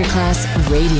Masterclass Radio.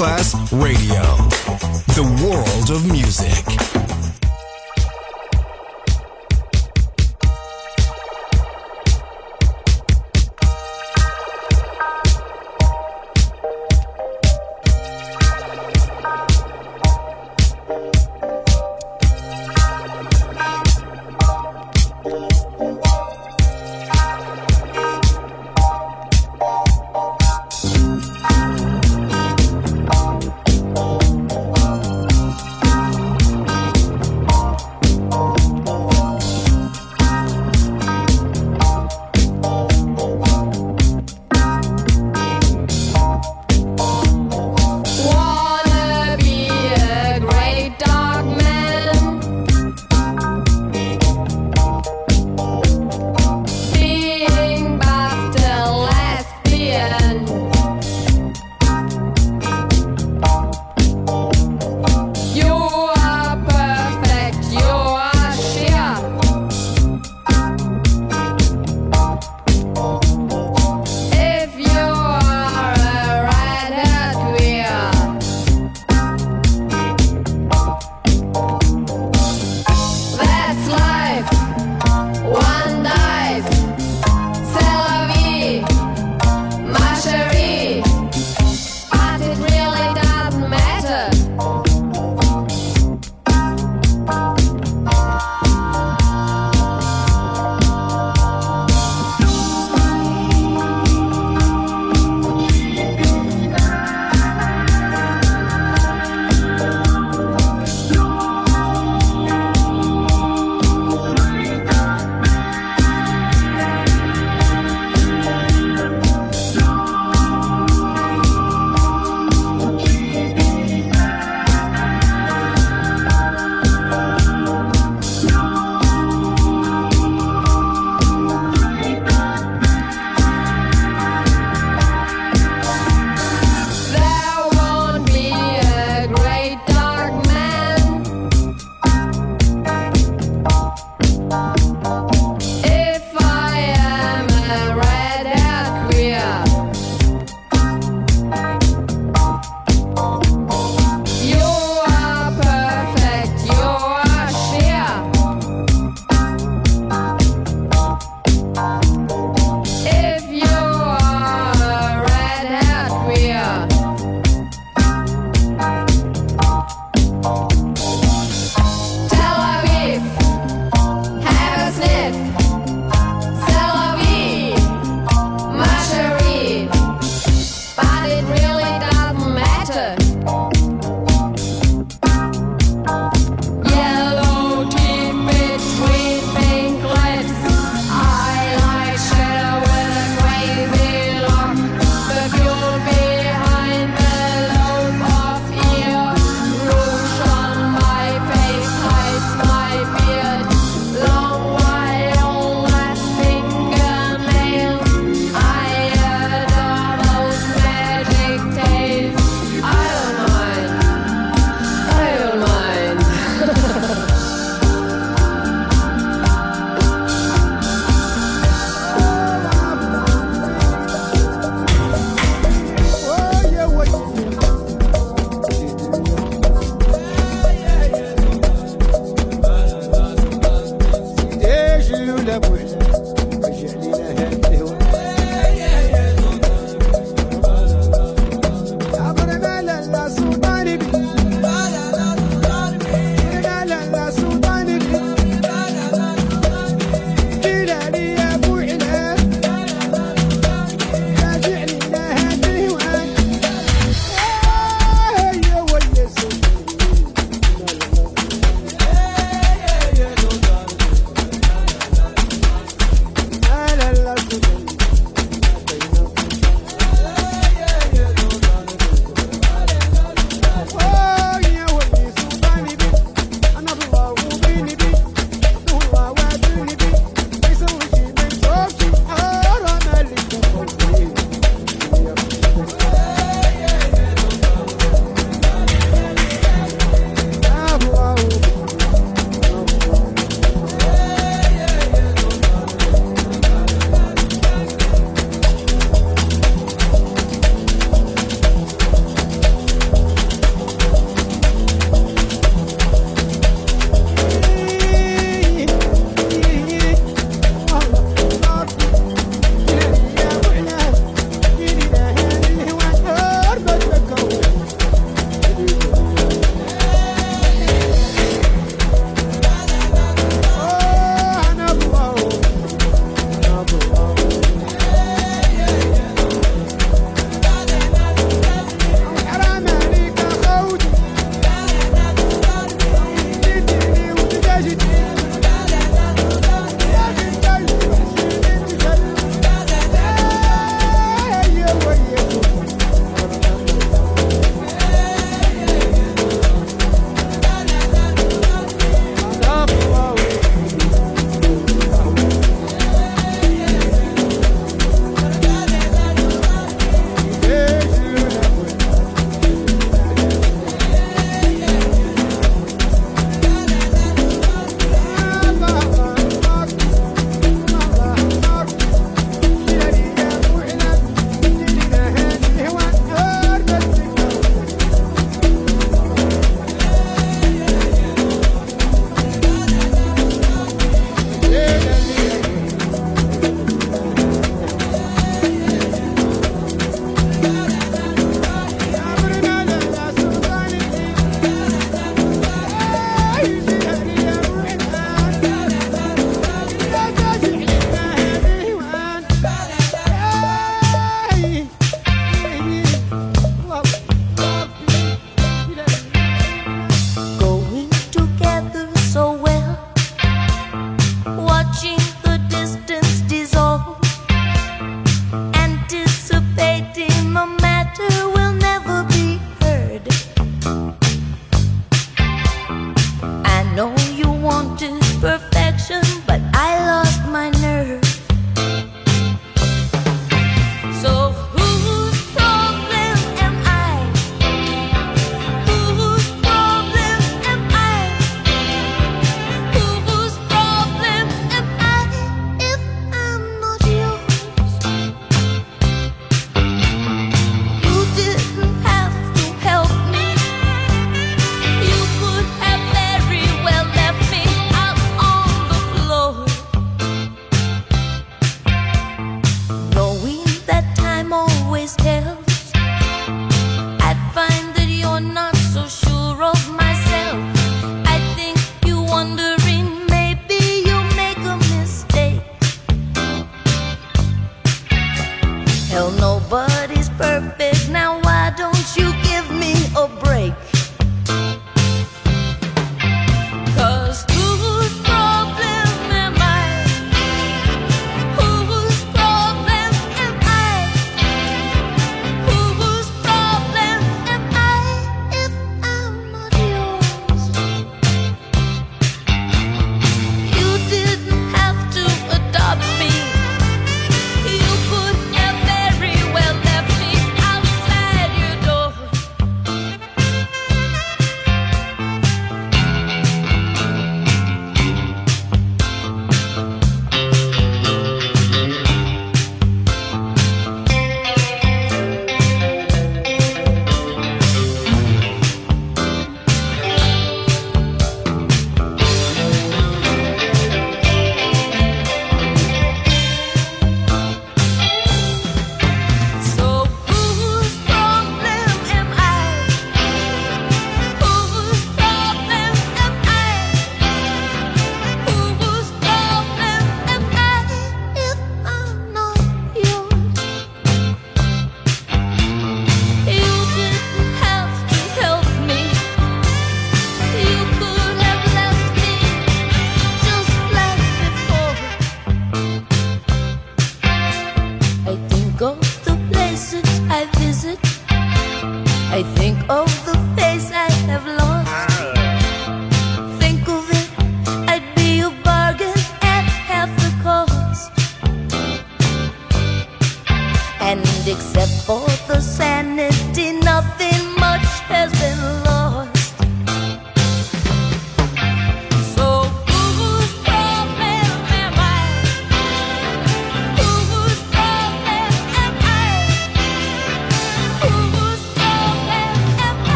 Masterclass Radio,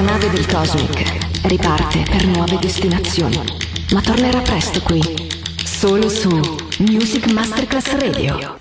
L'astronave del Cosmic riparte per nuove destinazioni, ma tornerà presto qui, solo su Music Masterclass Radio.